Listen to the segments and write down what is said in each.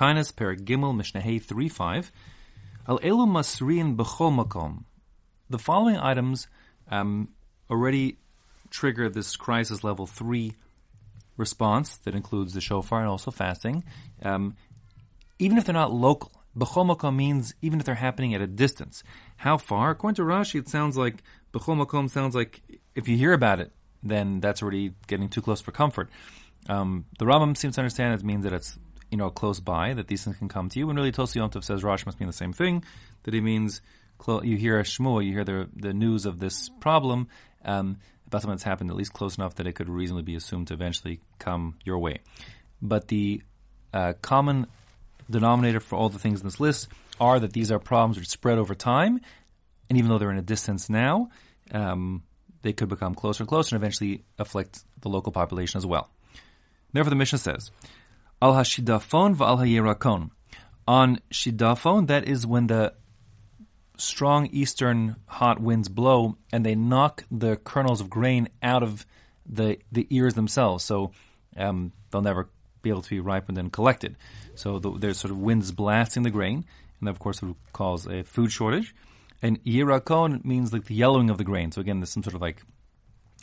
Taanis Paragimel Mishnah 3 5. Al Elu Masriin B'chol Makom. The following items um, already trigger this crisis level 3 response that includes the shofar and also fasting, um, even if they're not local. B'chol Makom means even if they're happening at a distance. How far? According to Rashi, it sounds like B'chol Makom sounds like if you hear about it, then that's already getting too close for comfort. Um, the Rambam seems to understand it means that it's you know close by that these things can come to you. And really, Tosfos Yom Tov says Rashi must mean the same thing. That he means clo- you hear a shmua, you hear the the news of this problem um, about something that's happened at least close enough that it could reasonably be assumed to eventually come your way. But the uh, common denominator for all the things in this list are that these are problems which spread over time, and even though they're in a distance now, um, they could become closer and closer and eventually afflict the local population as well. Therefore, the Mishnah says, Al hashidafon v'al hayerakon. On shidafon, that is when the strong eastern hot winds blow and they knock the kernels of grain out of the the ears themselves. So um, they'll never be able to be ripened and collected. So the, there's sort of winds blasting the grain, and of course it would cause a food shortage. And yirakon means like the yellowing of the grain. So again, there's some sort of like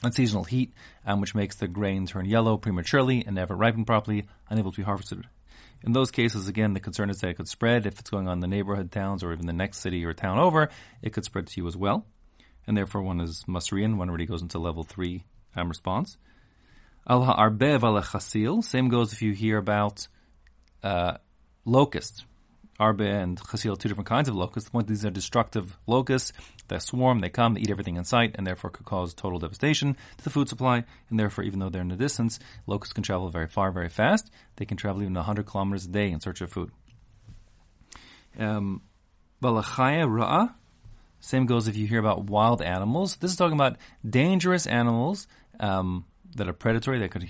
unseasonal heat, um, which makes the grain turn yellow prematurely and never ripen properly, unable to be harvested. In those cases, again, the concern is that it could spread. If it's going on in the neighborhood towns or even the next city or town over, it could spread to you as well. And therefore, one is Masrian, one already goes into level three um, response. Al ha'arbev al. Same goes if you hear about uh, locusts. Arbe and chasil, two different kinds of locusts. One, these are destructive locusts. They swarm, they come, they eat everything in sight, and therefore could cause total devastation to the food supply. And therefore, even though they're in the distance, locusts can travel very far, very fast. They can travel even 100 kilometers a day in search of food. Um, Ra'ah. Same goes if you hear about wild animals. This is talking about dangerous animals um, that are predatory, that could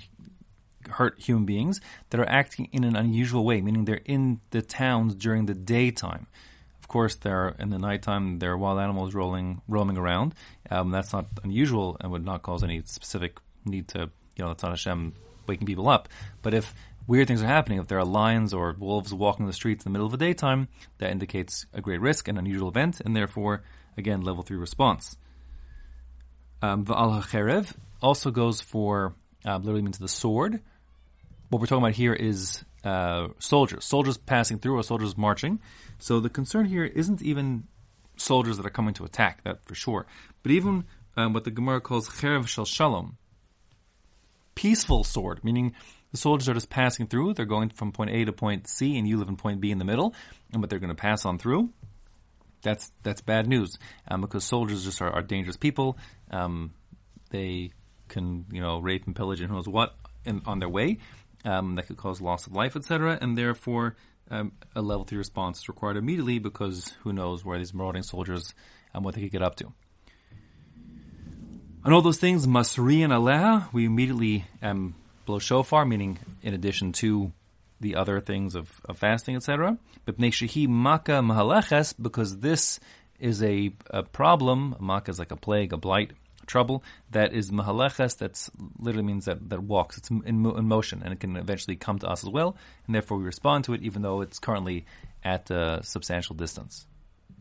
hurt human beings that are acting in an unusual way, meaning they're in the towns during the daytime. Of course, there in the nighttime there are wild animals rolling roaming around. Um, that's not unusual and would not cause any specific need to you know that's not Hashem waking people up. But if weird things are happening, if there are lions or wolves walking the streets in the middle of the daytime, that indicates a great risk, an unusual event, and therefore again level three response. Um, Va'al also goes for uh, literally means the sword what we're talking about here is uh, soldiers, soldiers passing through or soldiers marching. So the concern here isn't even soldiers that are coming to attack, that for sure, but even um, what the Gemara calls cherev shel shalom, peaceful sword, meaning the soldiers are just passing through. They're going from point A to point C, and you live in point B in the middle, and but they're going to pass on through. That's that's bad news um, because soldiers just are, are dangerous people. Um, they can you know rape and pillage and who knows what in, on their way um, that could cause loss of life, etc., and therefore um, a level three response is required immediately because who knows where these marauding soldiers and what they could get up to. On all those things, Masri and Aleha, we immediately um, blow shofar, meaning in addition to the other things of, of fasting, etc. But Shehi Maka Mahaleches, because this is a, a problem, Maka is like a plague, a blight, trouble that is mahaleches, that literally means that, that walks. It's in, in, motion and it can eventually come to us as well. And therefore we respond to it even though it's currently at a substantial distance.